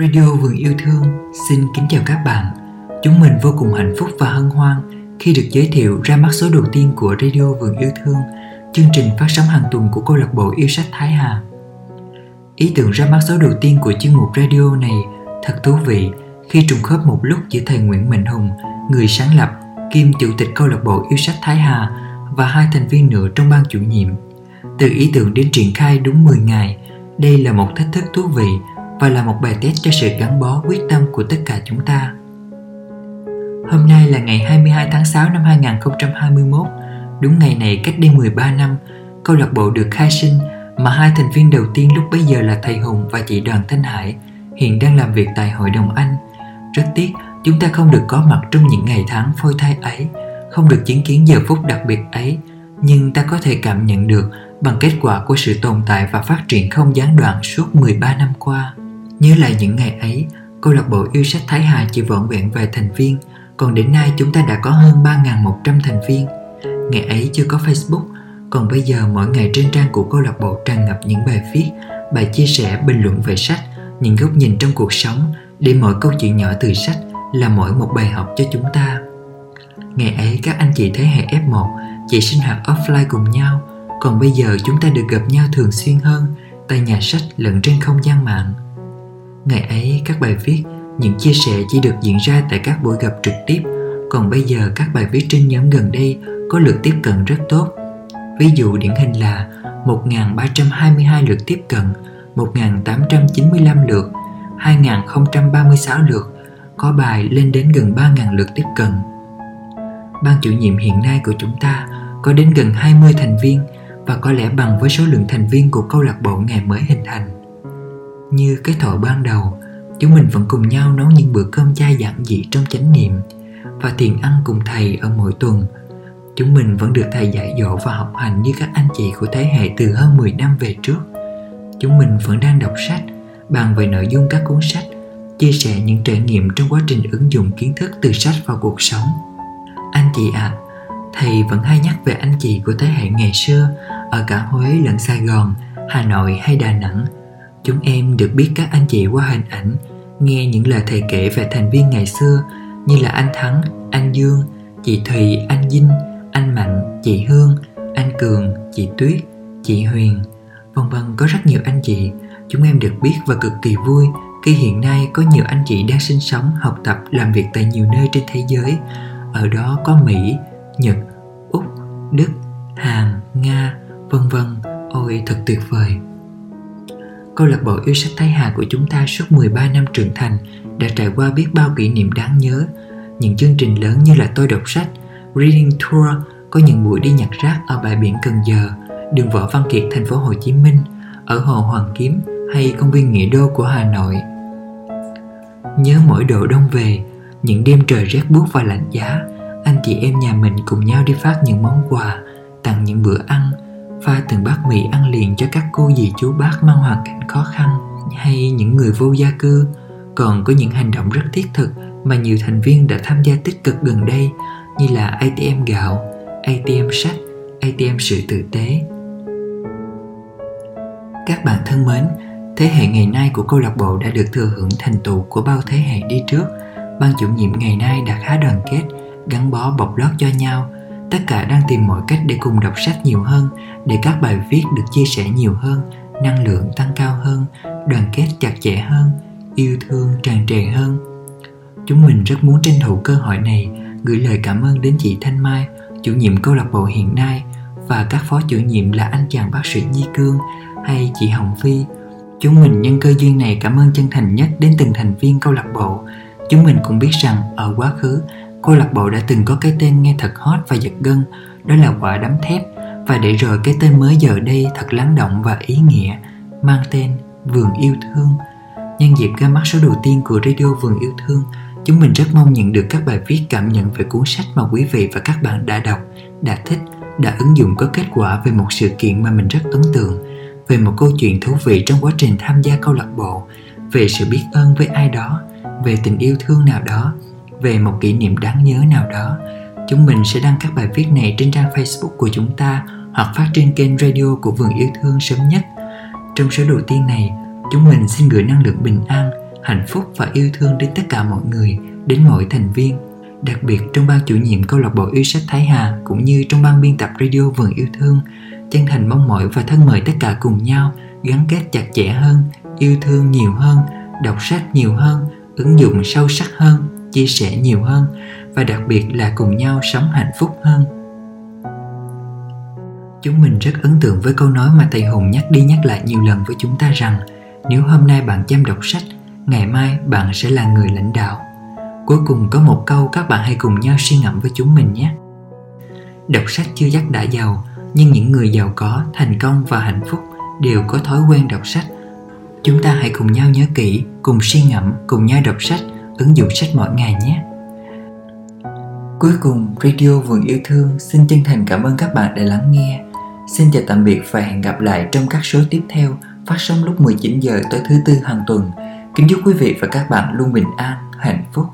Radio Vườn Yêu Thương xin kính chào các bạn. Chúng mình vô cùng hạnh phúc và hân hoan khi được giới thiệu ra mắt số đầu tiên của Radio Vườn Yêu Thương, chương trình phát sóng hàng tuần của câu lạc bộ yêu sách Thái Hà. Ý tưởng ra mắt số đầu tiên của chuyên mục radio này thật thú vị khi trùng khớp một lúc giữa thầy Nguyễn Mạnh Hùng, người sáng lập, kiêm chủ tịch câu lạc bộ yêu sách Thái Hà và hai thành viên nữa trong ban chủ nhiệm. Từ ý tưởng đến triển khai đúng 10 ngày, đây là một thách thức thú vị và là một bài test cho sự gắn bó quyết tâm của tất cả chúng ta. Hôm nay là ngày 22 tháng 6 năm 2021, đúng ngày này cách đây 13 năm, câu lạc bộ được khai sinh mà hai thành viên đầu tiên lúc bấy giờ là thầy Hùng và chị Đoàn Thanh Hải, hiện đang làm việc tại Hội đồng Anh. Rất tiếc, chúng ta không được có mặt trong những ngày tháng phôi thai ấy, không được chứng kiến giờ phút đặc biệt ấy, nhưng ta có thể cảm nhận được bằng kết quả của sự tồn tại và phát triển không gián đoạn suốt 13 năm qua. Nhớ lại những ngày ấy, câu lạc bộ yêu sách Thái Hà chỉ vỏn vẹn vài thành viên, còn đến nay chúng ta đã có hơn 3.100 thành viên. Ngày ấy chưa có Facebook, còn bây giờ mỗi ngày trên trang của câu lạc bộ tràn ngập những bài viết, bài chia sẻ bình luận về sách, những góc nhìn trong cuộc sống để mỗi câu chuyện nhỏ từ sách là mỗi một bài học cho chúng ta. Ngày ấy các anh chị thế hệ F1 chỉ sinh hoạt offline cùng nhau, còn bây giờ chúng ta được gặp nhau thường xuyên hơn tại nhà sách lẫn trên không gian mạng. Ngày ấy các bài viết, những chia sẻ chỉ được diễn ra tại các buổi gặp trực tiếp, còn bây giờ các bài viết trên nhóm gần đây có lượt tiếp cận rất tốt. Ví dụ điển hình là 1.322 lượt tiếp cận, 1.895 lượt, 2.036 lượt, có bài lên đến gần 3.000 lượt tiếp cận. Ban chủ nhiệm hiện nay của chúng ta có đến gần 20 thành viên và có lẽ bằng với số lượng thành viên của câu lạc bộ ngày mới hình thành. Như cái thọ ban đầu, chúng mình vẫn cùng nhau nấu những bữa cơm chay giản dị trong chánh niệm và thiền ăn cùng thầy ở mỗi tuần. Chúng mình vẫn được thầy dạy dỗ và học hành như các anh chị của thế hệ từ hơn 10 năm về trước. Chúng mình vẫn đang đọc sách, bàn về nội dung các cuốn sách, chia sẻ những trải nghiệm trong quá trình ứng dụng kiến thức từ sách vào cuộc sống. Anh chị ạ, à, thầy vẫn hay nhắc về anh chị của thế hệ ngày xưa ở cả Huế lẫn Sài Gòn, Hà Nội hay Đà Nẵng – Chúng em được biết các anh chị qua hình ảnh, nghe những lời thầy kể về thành viên ngày xưa như là anh Thắng, anh Dương, chị Thùy, anh Vinh, anh Mạnh, chị Hương, anh Cường, chị Tuyết, chị Huyền, vân vân có rất nhiều anh chị. Chúng em được biết và cực kỳ vui khi hiện nay có nhiều anh chị đang sinh sống, học tập, làm việc tại nhiều nơi trên thế giới. Ở đó có Mỹ, Nhật, Úc, Đức, Hàn, Nga, vân vân. Ôi thật tuyệt vời câu lạc bộ yêu sách Thái Hà của chúng ta suốt 13 năm trưởng thành đã trải qua biết bao kỷ niệm đáng nhớ. Những chương trình lớn như là tôi đọc sách, Reading Tour, có những buổi đi nhặt rác ở bãi biển Cần Giờ, đường Võ Văn Kiệt thành phố Hồ Chí Minh, ở Hồ Hoàng Kiếm hay công viên Nghĩa Đô của Hà Nội. Nhớ mỗi độ đông về, những đêm trời rét buốt và lạnh giá, anh chị em nhà mình cùng nhau đi phát những món quà, tặng những bữa ăn, pha từng bát mì ăn liền cho các cô dì chú bác mang hoàn cảnh khó khăn hay những người vô gia cư còn có những hành động rất thiết thực mà nhiều thành viên đã tham gia tích cực gần đây như là ATM gạo, ATM sách, ATM sự tử tế. Các bạn thân mến, thế hệ ngày nay của câu lạc bộ đã được thừa hưởng thành tựu của bao thế hệ đi trước. Ban chủ nhiệm ngày nay đã khá đoàn kết, gắn bó bọc lót cho nhau tất cả đang tìm mọi cách để cùng đọc sách nhiều hơn, để các bài viết được chia sẻ nhiều hơn, năng lượng tăng cao hơn, đoàn kết chặt chẽ hơn, yêu thương tràn trề hơn chúng mình rất muốn tranh thủ cơ hội này, gửi lời cảm ơn đến chị thanh mai, chủ nhiệm câu lạc bộ hiện nay, và các phó chủ nhiệm là anh chàng bác sĩ Di Cương hay chị Hồng Phi. Chúng mình nhân cơ duyên này cảm ơn chân thành nhất đến từng thành viên câu lạc bộ. Chúng mình cũng biết rằng ở quá khứ Câu lạc bộ đã từng có cái tên nghe thật hot và giật gân, đó là quả đấm thép. Và để rồi cái tên mới giờ đây thật lắng động và ý nghĩa, mang tên Vườn Yêu Thương. Nhân dịp ra mắt số đầu tiên của Radio Vườn Yêu Thương, chúng mình rất mong nhận được các bài viết cảm nhận về cuốn sách mà quý vị và các bạn đã đọc, đã thích, đã ứng dụng có kết quả về một sự kiện mà mình rất ấn tượng, về một câu chuyện thú vị trong quá trình tham gia câu lạc bộ, về sự biết ơn với ai đó, về tình yêu thương nào đó về một kỷ niệm đáng nhớ nào đó chúng mình sẽ đăng các bài viết này trên trang facebook của chúng ta hoặc phát trên kênh radio của vườn yêu thương sớm nhất trong số đầu tiên này chúng mình xin gửi năng lượng bình an hạnh phúc và yêu thương đến tất cả mọi người, đến mọi thành viên. Đặc biệt trong ban chủ nhiệm câu lạc bộ yêu sách Thái Hà cũng như trong ban biên tập radio Vườn Yêu Thương, chân thành mong mỏi và thân mời tất cả cùng nhau gắn kết chặt chẽ hơn, yêu thương nhiều hơn, đọc sách nhiều hơn, ứng dụng sâu sắc hơn, chia sẻ nhiều hơn và đặc biệt là cùng nhau sống hạnh phúc hơn. Chúng mình rất ấn tượng với câu nói mà thầy Hùng nhắc đi nhắc lại nhiều lần với chúng ta rằng nếu hôm nay bạn chăm đọc sách, ngày mai bạn sẽ là người lãnh đạo. Cuối cùng có một câu các bạn hãy cùng nhau suy ngẫm với chúng mình nhé. Đọc sách chưa chắc đã giàu, nhưng những người giàu có, thành công và hạnh phúc đều có thói quen đọc sách. Chúng ta hãy cùng nhau nhớ kỹ, cùng suy ngẫm, cùng nhau đọc sách, ứng dụng sách mỗi ngày nhé. Cuối cùng, Radio Vườn Yêu Thương xin chân thành cảm ơn các bạn đã lắng nghe. Xin chào tạm biệt và hẹn gặp lại trong các số tiếp theo phát sóng lúc 19 giờ tới thứ tư hàng tuần. Kính chúc quý vị và các bạn luôn bình an, hạnh phúc